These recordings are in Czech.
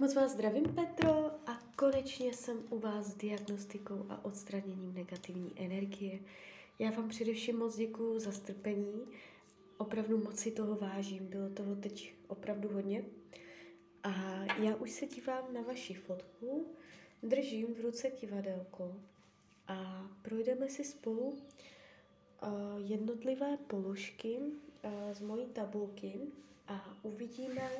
Moc vás zdravím, Petro, a konečně jsem u vás s diagnostikou a odstraněním negativní energie. Já vám především moc děkuju za strpení, opravdu moc si toho vážím, bylo toho teď opravdu hodně. A já už se dívám na vaši fotku, držím v ruce kivadelko a projdeme si spolu uh, jednotlivé položky uh, z mojí tabulky a uvidíme,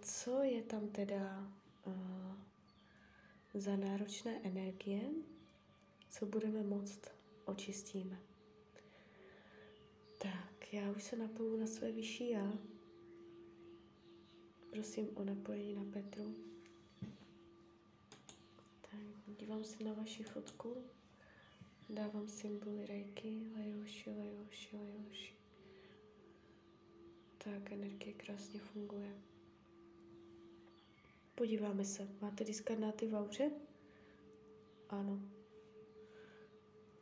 Co je tam teda uh, za náročné energie, co budeme moct, očistíme. Tak, já už se napoju na své vyšší já. Prosím o napojení na Petru. Tak, dívám se na vaši fotku. Dávám symboly rejky, lajoši, lajoši, lajoši. Tak, energie krásně funguje. Podíváme se. Máte diskarnáty v auře? Ano.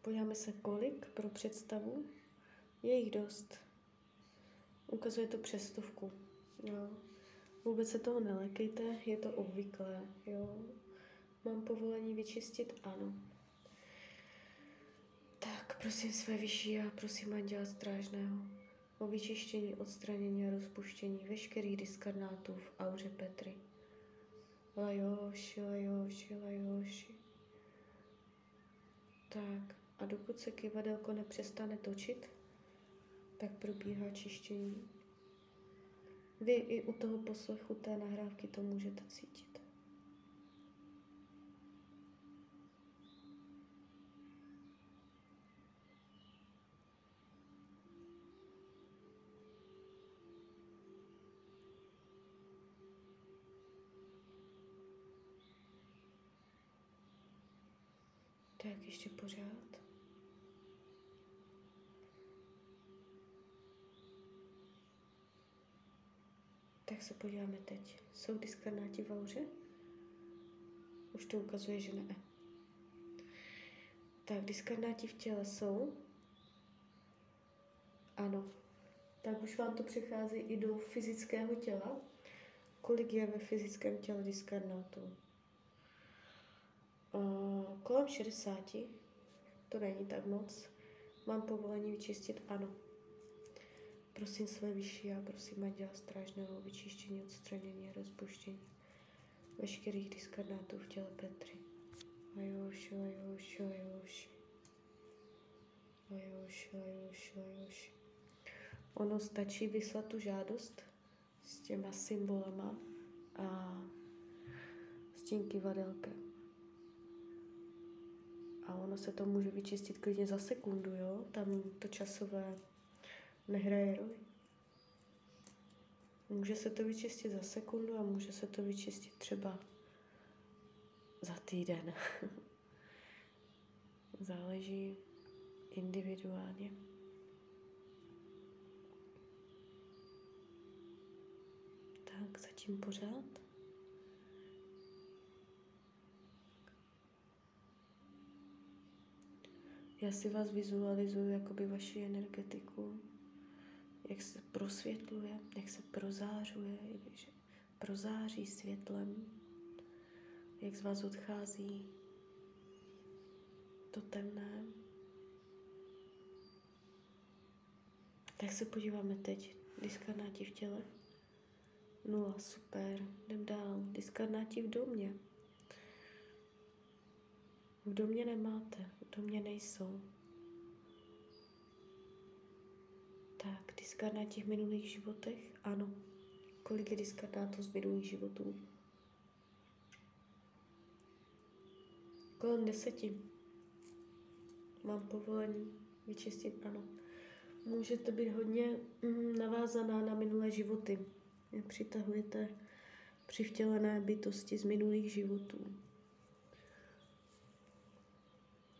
Podíváme se, kolik pro představu. Je jich dost. Ukazuje to přestovku. Jo. Vůbec se toho nelekejte, je to obvyklé. Jo. Mám povolení vyčistit? Ano. Tak, prosím své vyšší a prosím anděla strážného o vyčištění, odstranění a rozpuštění veškerých diskarnátů v auře Petry. Lajoši, lajoši, lajoši. Tak, a dokud se kivadelko nepřestane točit, tak probíhá čištění. Vy i u toho poslechu té nahrávky to můžete cítit. Tak ještě pořád. Tak se podíváme teď. Jsou diskarnáti v auře? Už to ukazuje, že ne. Tak, diskarnáti v těle jsou? Ano. Tak už vám to přechází i do fyzického těla. Kolik je ve fyzickém těle diskarnátů? Uh, kolem 60, to není tak moc. Mám povolení vyčistit? Ano. Prosím své vyšší a prosím Anděla Strážného vyčištění, odstranění a rozpuštění veškerých diskarnátů v těle Petry. Lajoši, lajoši, lajoši. Lajoši, lajoši, lajoši. Ono stačí vyslat tu žádost s těma symbolama a s tím kivadelkem. A ono se to může vyčistit klidně za sekundu, jo? Tam to časové nehraje roli. Může se to vyčistit za sekundu a může se to vyčistit třeba za týden. Záleží individuálně. Tak, zatím pořád. Já si vás vizualizuju jakoby vaši energetiku, jak se prosvětluje, jak se prozářuje, jak prozáří světlem, jak z vás odchází to temné. Tak se podíváme teď. Diskarnáti v těle. Nula, super. Jdem dál. Diskarnáti v domě. V domě nemáte, v domě nejsou. Tak, diskarnáti v minulých životech? Ano. Kolik je diskarnátů z minulých životů? Kolem deseti. Mám povolení vyčistit? Ano. Můžete být hodně mm, navázaná na minulé životy. Přitahujete přivtělené bytosti z minulých životů.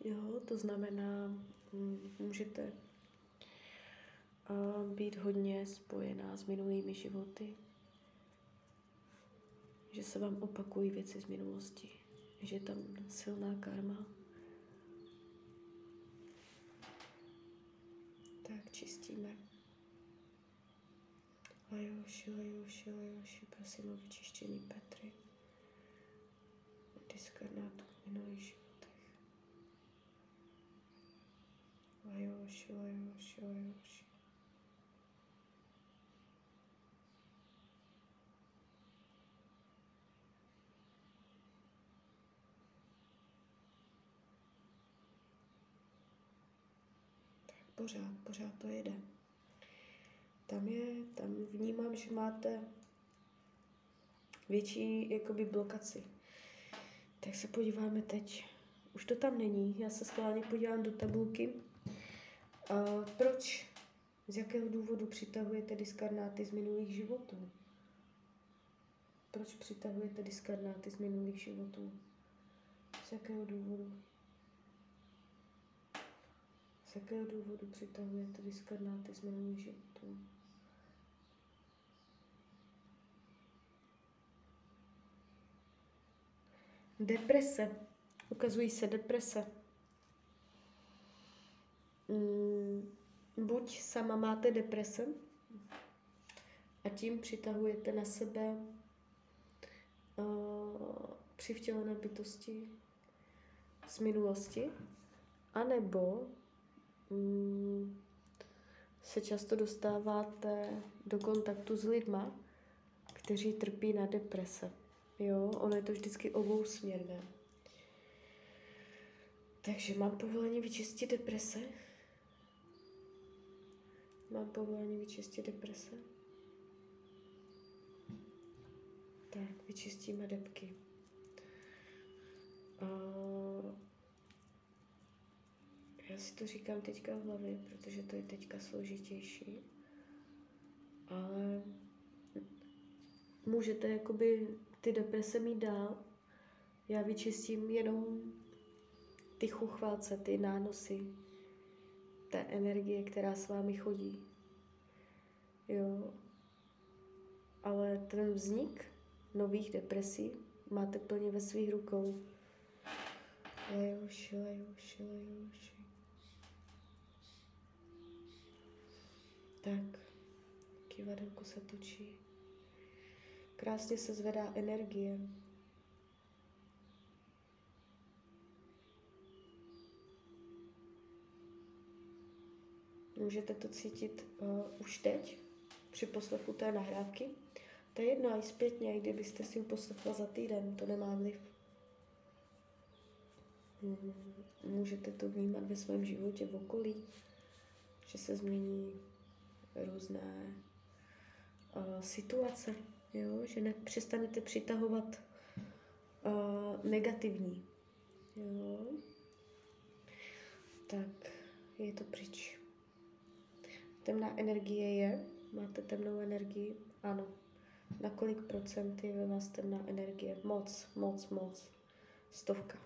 Jo, to znamená, mm, můžete být hodně spojená s minulými životy, že se vám opakují věci z minulosti, že je tam silná karma. Tak čistíme. Lajoši, Lajoši, Lajoši, prosím o vyčištění Petry. Diskarnátu minulých Lajoši, Lajoši, Lajoši. pořád, pořád to jede. Tam je, tam vnímám, že máte větší jakoby blokaci. Tak se podíváme teď. Už to tam není, já se schválně podívám do tabulky. Proč, z jakého důvodu přitahujete diskarnáty z minulých životů? Proč přitahujete diskarnáty z minulých životů? Z jakého důvodu? Z jakého důvodu přitahujete diskarnáty z minulých životů? Deprese. Ukazují se deprese. Mm, buď sama máte deprese a tím přitahujete na sebe uh, přivtělené bytosti z minulosti, anebo mm, se často dostáváte do kontaktu s lidma, kteří trpí na deprese. Jo, ono je to vždycky obousměrné. Takže mám povolení vyčistit deprese. Mám povolení vyčistit deprese. Tak, vyčistíme depky. A já si to říkám teďka v hlavě, protože to je teďka složitější. Ale můžete jakoby ty deprese mít dál. Já vyčistím jenom ty chuchvalce, ty nánosy, té energie, která s vámi chodí. Jo. Ale ten vznik nových depresí máte plně ve svých rukou. Lejoši, lejoši, lejoši. Tak, kivadelko se točí. Krásně se zvedá energie. Můžete to cítit uh, už teď, při poslechu té nahrávky. To je jedno, i zpětně, i kdybyste si ji poslechla za týden, to nemá vliv. Hmm, můžete to vnímat ve svém životě v okolí, že se změní různé uh, situace jo? že nepřestanete přitahovat uh, negativní. Jo? Tak je to pryč. Temná energie je? Máte temnou energii? Ano. Na kolik procent je ve vás temná energie? Moc, moc, moc. Stovka.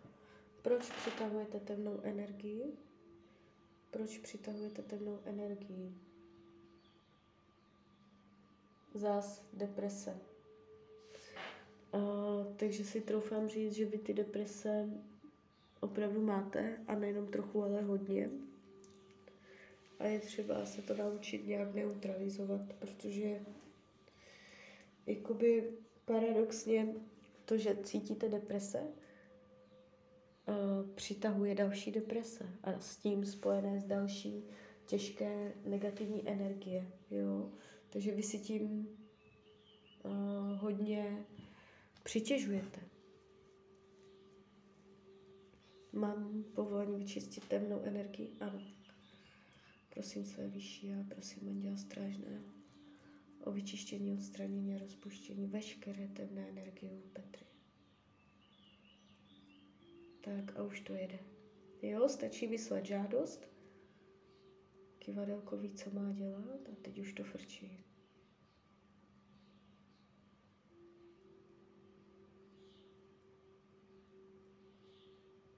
Proč přitahujete temnou energii? Proč přitahujete temnou energii? zás deprese. Uh, takže si troufám říct, že vy ty deprese opravdu máte a nejenom trochu, ale hodně. A je třeba se to naučit nějak neutralizovat, protože jakoby paradoxně to, že cítíte deprese, přitahuje další deprese a s tím spojené s další těžké negativní energie, jo. Takže vy si tím uh, hodně přitěžujete. Mám povolení vyčistit temnou energii? Ano. Prosím své vyšší a prosím Anděla Strážného o vyčištění, odstranění a rozpuštění veškeré temné energie u Petry. Tak a už to jede. Jo, stačí vyslat žádost Kivadelko ví, co má dělat a teď už to frčí.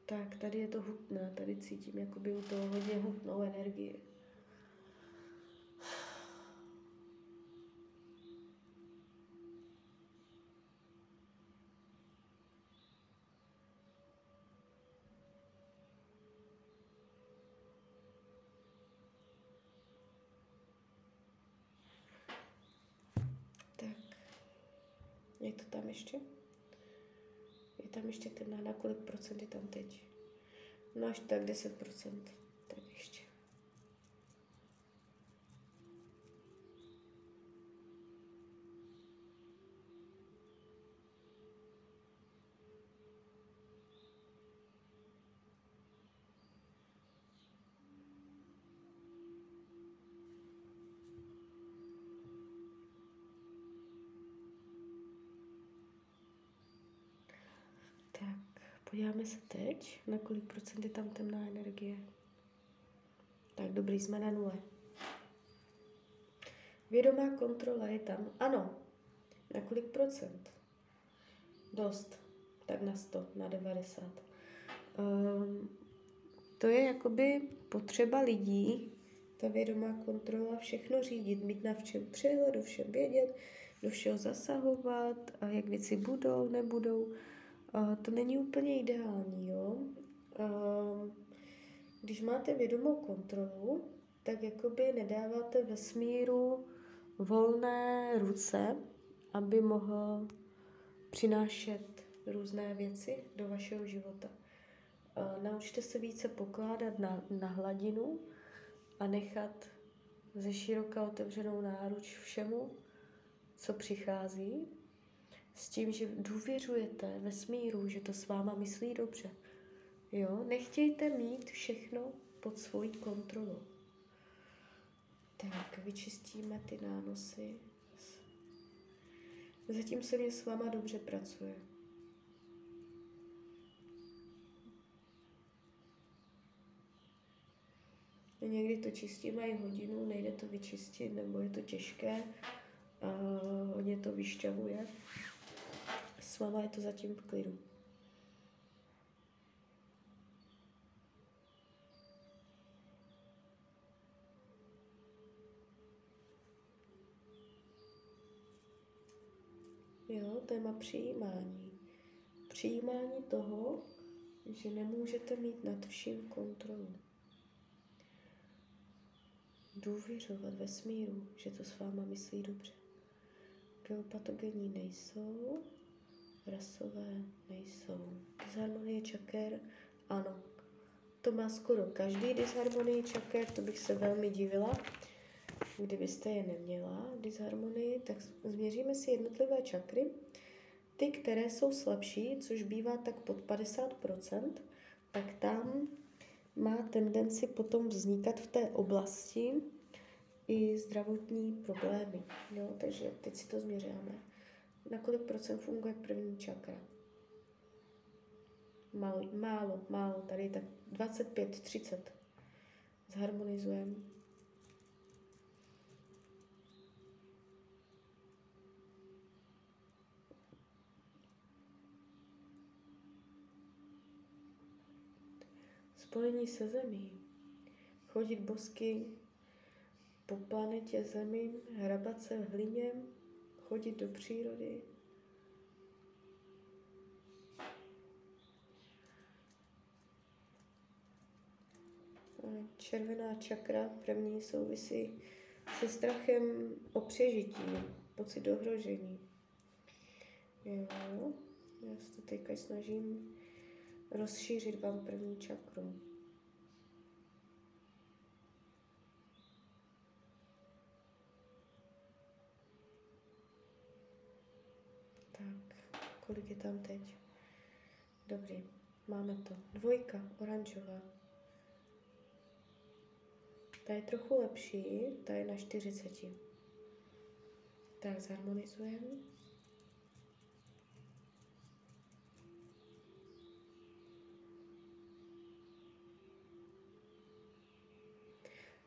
Tak, tady je to hutné, tady cítím jakoby u toho hodně hutnou energii. Je to tam ještě? Je tam ještě ten na kolik procent je tam teď? No až tak 10 procent. Tak ještě. Podíváme se teď, na kolik procent je tam temná energie. Tak dobrý, jsme na nule. Vědomá kontrola je tam. Ano. Na kolik procent? Dost. Tak na 100, na 90. Um, ehm, to je jakoby potřeba lidí, ta vědomá kontrola, všechno řídit, mít na všem přehled, všem vědět, do všeho zasahovat, a jak věci budou, nebudou. To není úplně ideální, jo. Uh, když máte vědomou kontrolu, tak jakoby nedáváte vesmíru volné ruce, aby mohl přinášet různé věci do vašeho života. Naučte se více pokládat na, na hladinu a nechat ze široka otevřenou náruč všemu, co přichází s tím, že důvěřujete vesmíru, že to s váma myslí dobře. Jo, nechtějte mít všechno pod svojí kontrolou. Tak, vyčistíme ty nánosy. Zatím se mě s váma dobře pracuje. Někdy to čistíme i hodinu, nejde to vyčistit, nebo je to těžké, a hodně to vyšťavuje váma je to zatím v klidu. Jo, téma přijímání. Přijímání toho, že nemůžete mít nad vším kontrolu. Důvěřovat vesmíru, že to s váma myslí dobře. Geopatogenní nejsou, rasové nejsou. Disharmonie čaker, ano. To má skoro každý disharmonii čaker, to bych se velmi divila, kdybyste je neměla, disharmonii, tak změříme si jednotlivé čakry. Ty, které jsou slabší, což bývá tak pod 50%, tak tam má tendenci potom vznikat v té oblasti i zdravotní problémy. Jo? Takže teď si to změříme na kolik procent funguje první čakra. Málo, málo, málo, tady tak 25, 30. Zharmonizujeme. Spojení se zemí. Chodit bosky po planetě Zemi, hrabat se v hlině, chodit do přírody. Červená čakra první souvisí se strachem o přežití, pocit ohrožení. Jo, já se to teďka snažím rozšířit vám první čakru. Kolik je tam teď? Dobrý, máme to. Dvojka, oranžová. Ta je trochu lepší, ta je na 40. Tak zharmonizujeme.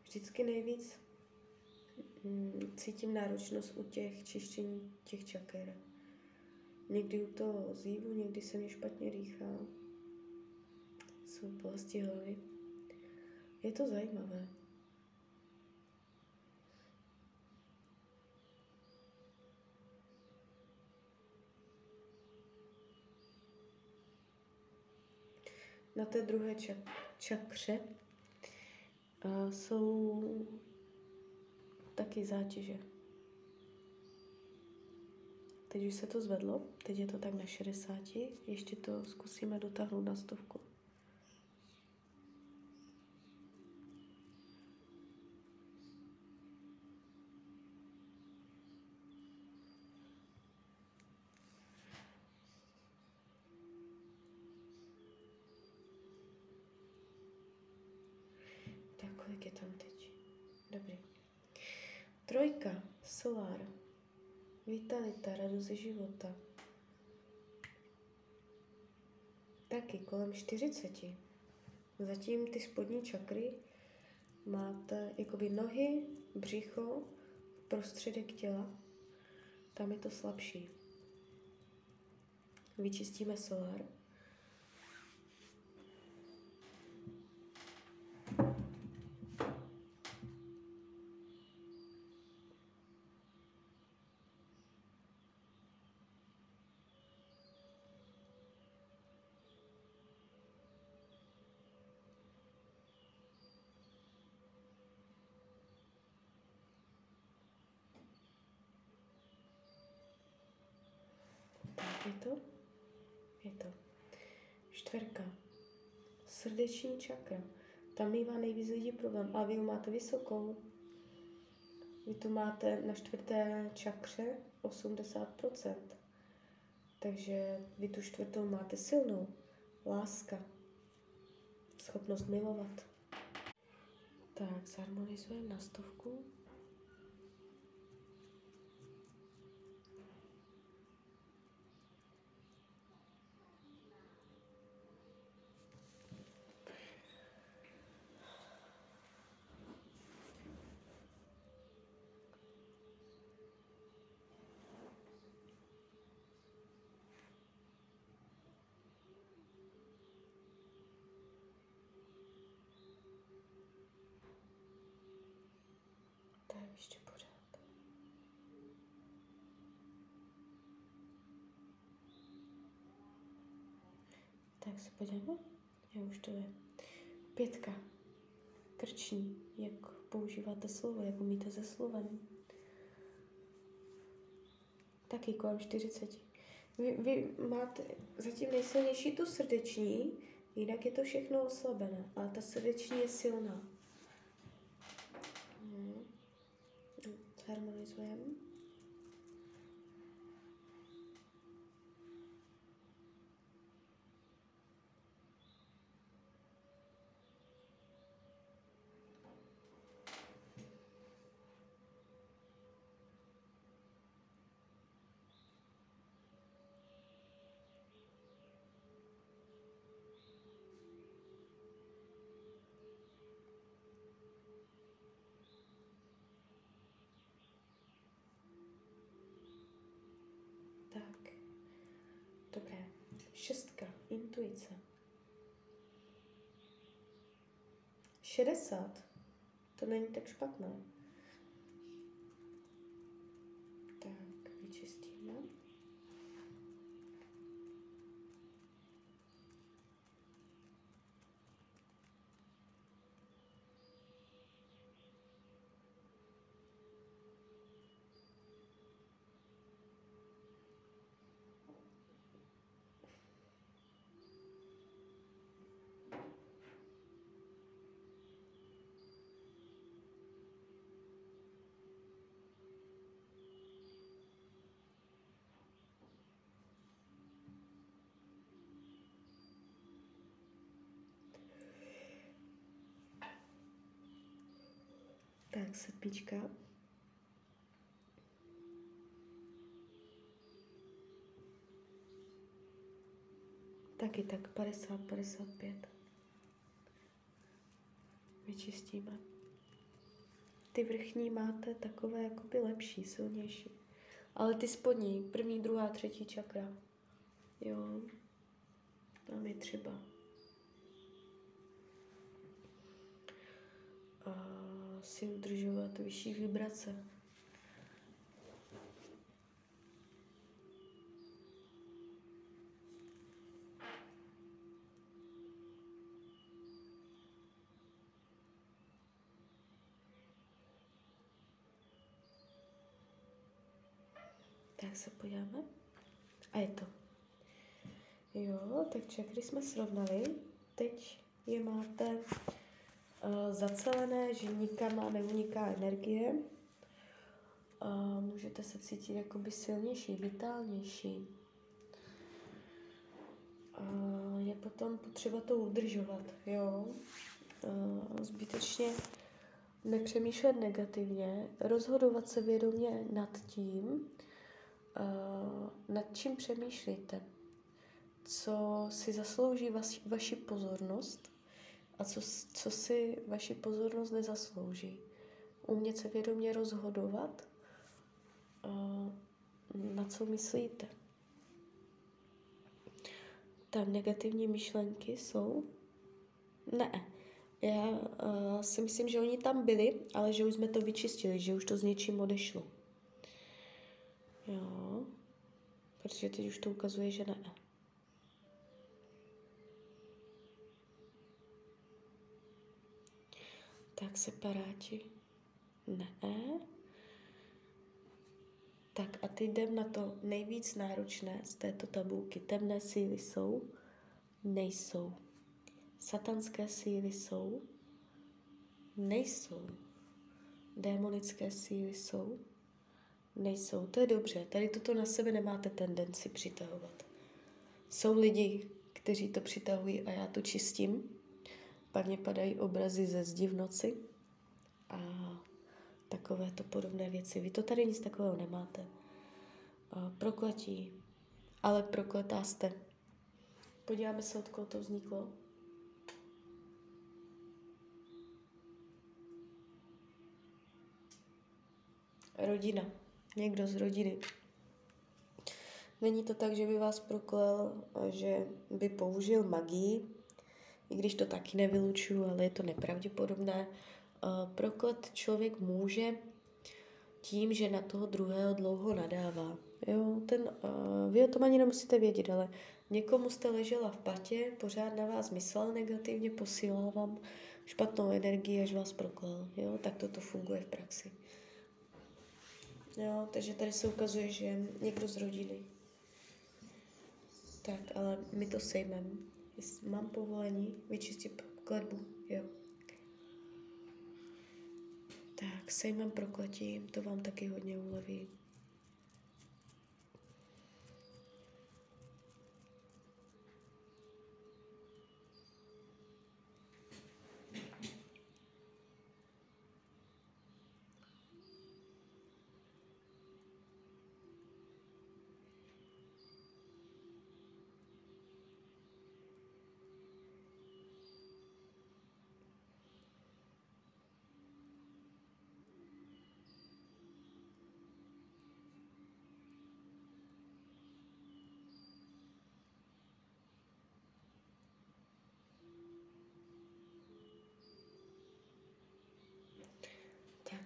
Vždycky nejvíc mm, cítím náročnost u těch čištění těch čaker. Někdy u toho zívu, někdy se mi špatně dýchá. Jsou bolesti hlavy. Je to zajímavé. Na té druhé čak- čakře uh, jsou taky zátěže. Teď už se to zvedlo, teď je to tak na 60, ještě to zkusíme dotáhnout na stovku. Tak kolik je tam teď? Dobrý. Trojka, solár, vitalita, radost ze života. Taky kolem 40. Zatím ty spodní čakry máte jakoby nohy, břicho, prostředek těla. Tam je to slabší. Vyčistíme solár. Tak je to? Je to. Čtverka. Srdeční čakra. Tam mývá nejvíc lidí problém. A vy ho máte vysokou. Vy to máte na čtvrté čakře 80%. Takže vy tu čtvrtou máte silnou. Láska. Schopnost milovat. Tak, zharmonizujeme na stovku. Tak, ještě pořád. Se podíváme. Já už to je. Pětka. Krční. Jak používáte slovo, jak umíte se slovem. Taky kolem 40. Vy, vy máte zatím nejsilnější tu srdeční, jinak je to všechno oslabené, ale ta srdeční je silná. Hmm. Harmonizujeme. Tak. Dobré. Šestka. Intuice. 60. To není tak špatné. Tak, vyčistíme. Tak, sedmička. Taky tak 50, 55. Vyčistíme. Ty vrchní máte takové jakoby lepší, silnější. Ale ty spodní, první, druhá, třetí čakra. Jo, tam je třeba. A si udržovat vyšší vibrace. Tak, se podíváme. A je to. Jo, tak čakry jsme srovnali. Teď je máte zacelené, že nikam neuniká energie. Uh, můžete se cítit jakoby silnější, vitálnější. Uh, je potom potřeba to udržovat, jo. Zbytečně nepřemýšlet negativně, rozhodovat se vědomě nad tím, nad čím přemýšlíte, co si zaslouží vaši, vaši pozornost a co, co si vaši pozornost nezaslouží. Umět se vědomě rozhodovat, na co myslíte. Tam negativní myšlenky jsou? Ne. Já uh, si myslím, že oni tam byli, ale že už jsme to vyčistili, že už to s něčím odešlo. Jo, protože teď už to ukazuje, že ne. Tak separáti. Ne. Tak a teď jdem na to nejvíc náročné z této tabulky. Temné síly jsou? Nejsou. Satanské síly jsou? Nejsou. Démonické síly jsou? Nejsou. To je dobře. Tady toto na sebe nemáte tendenci přitahovat. Jsou lidi, kteří to přitahují a já to čistím. Pak mě padají obrazy ze zdi v noci a takovéto podobné věci. Vy to tady nic takového nemáte. Prokletí. Ale prokletá jste. Podíváme se, od koho to vzniklo. Rodina. Někdo z rodiny. Není to tak, že by vás proklel, že by použil magii, i když to taky nevylučuju, ale je to nepravděpodobné. Proklet člověk může tím, že na toho druhého dlouho nadává. Jo, ten, uh, vy o tom ani nemusíte vědět, ale někomu jste ležela v patě, pořád na vás myslel negativně, posílal vám špatnou energii, až vás proklal. Jo, tak toto funguje v praxi. Jo, takže tady se ukazuje, že někdo z rodiny. Tak, ale my to sejmeme. Mám povolení vyčistit kletbu, jo. Tak, sejmem prokletí, to vám taky hodně uleví.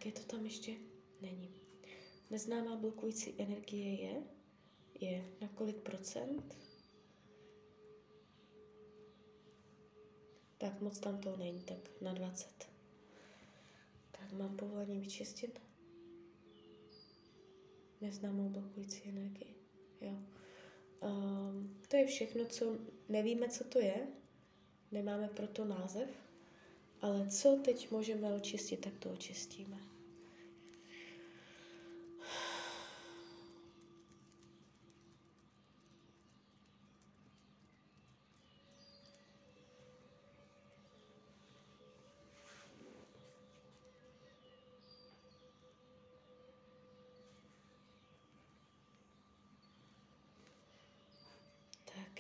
Je to tam ještě? Není. Neznámá blokující energie je? Je na kolik procent? Tak moc tam to není, tak na 20. Tak mám povolení vyčistit? Neznámou blokující energii. Jo. Um, to je všechno, co nevíme, co to je. Nemáme proto název. Ale co teď můžeme očistit, tak to očistíme.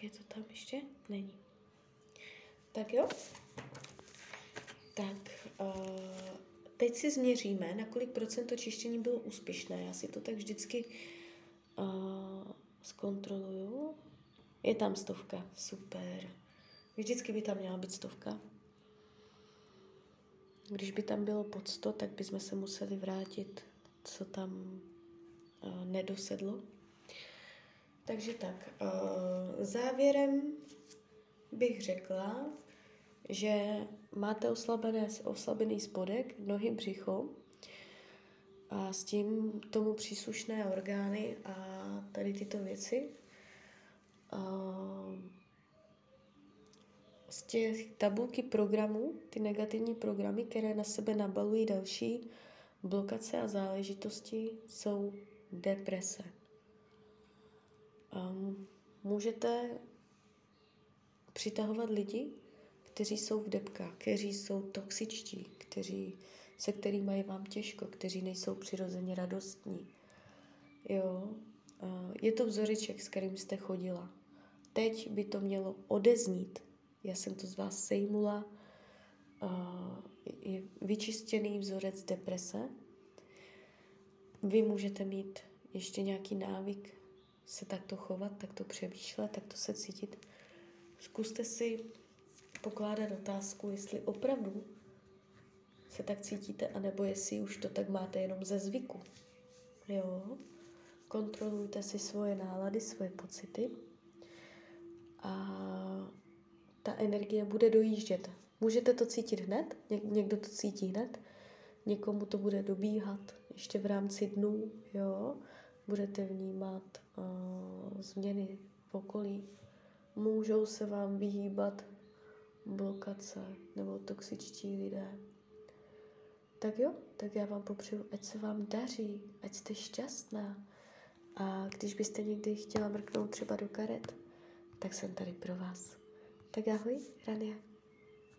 Je to tam ještě? Není. Tak jo? Tak, uh, teď si změříme, na kolik procent to čištění bylo úspěšné. Já si to tak vždycky uh, zkontroluju. Je tam stovka, super. Vždycky by tam měla být stovka. Když by tam bylo pod 100, tak bychom se museli vrátit, co tam uh, nedosedlo. Takže tak, uh, závěrem bych řekla, že máte oslabené, oslabený spodek, nohy, břicho, a s tím tomu příslušné orgány a tady tyto věci. Z těch tabulky programů, ty negativní programy, které na sebe nabalují další blokace a záležitosti, jsou deprese. Um, můžete přitahovat lidi, kteří jsou v depkách, kteří jsou toxičtí, kteří, se kterými je vám těžko, kteří nejsou přirozeně radostní. Jo, je to vzoreček, s kterým jste chodila. Teď by to mělo odeznít. Já jsem to z vás sejmula. Je vyčištěný vzorec deprese. Vy můžete mít ještě nějaký návyk se takto chovat, takto přemýšlet, takto se cítit. Zkuste si pokládat otázku, jestli opravdu se tak cítíte, anebo jestli už to tak máte jenom ze zvyku. Jo? Kontrolujte si svoje nálady, svoje pocity a ta energie bude dojíždět. Můžete to cítit hned, někdo to cítí hned, někomu to bude dobíhat ještě v rámci dnů, jo? Budete vnímat uh, změny v okolí. Můžou se vám vyhýbat blokace nebo toxičtí lidé. Tak jo, tak já vám popřeju, ať se vám daří, ať jste šťastná. A když byste někdy chtěla mrknout třeba do karet, tak jsem tady pro vás. Tak ahoj, Rania.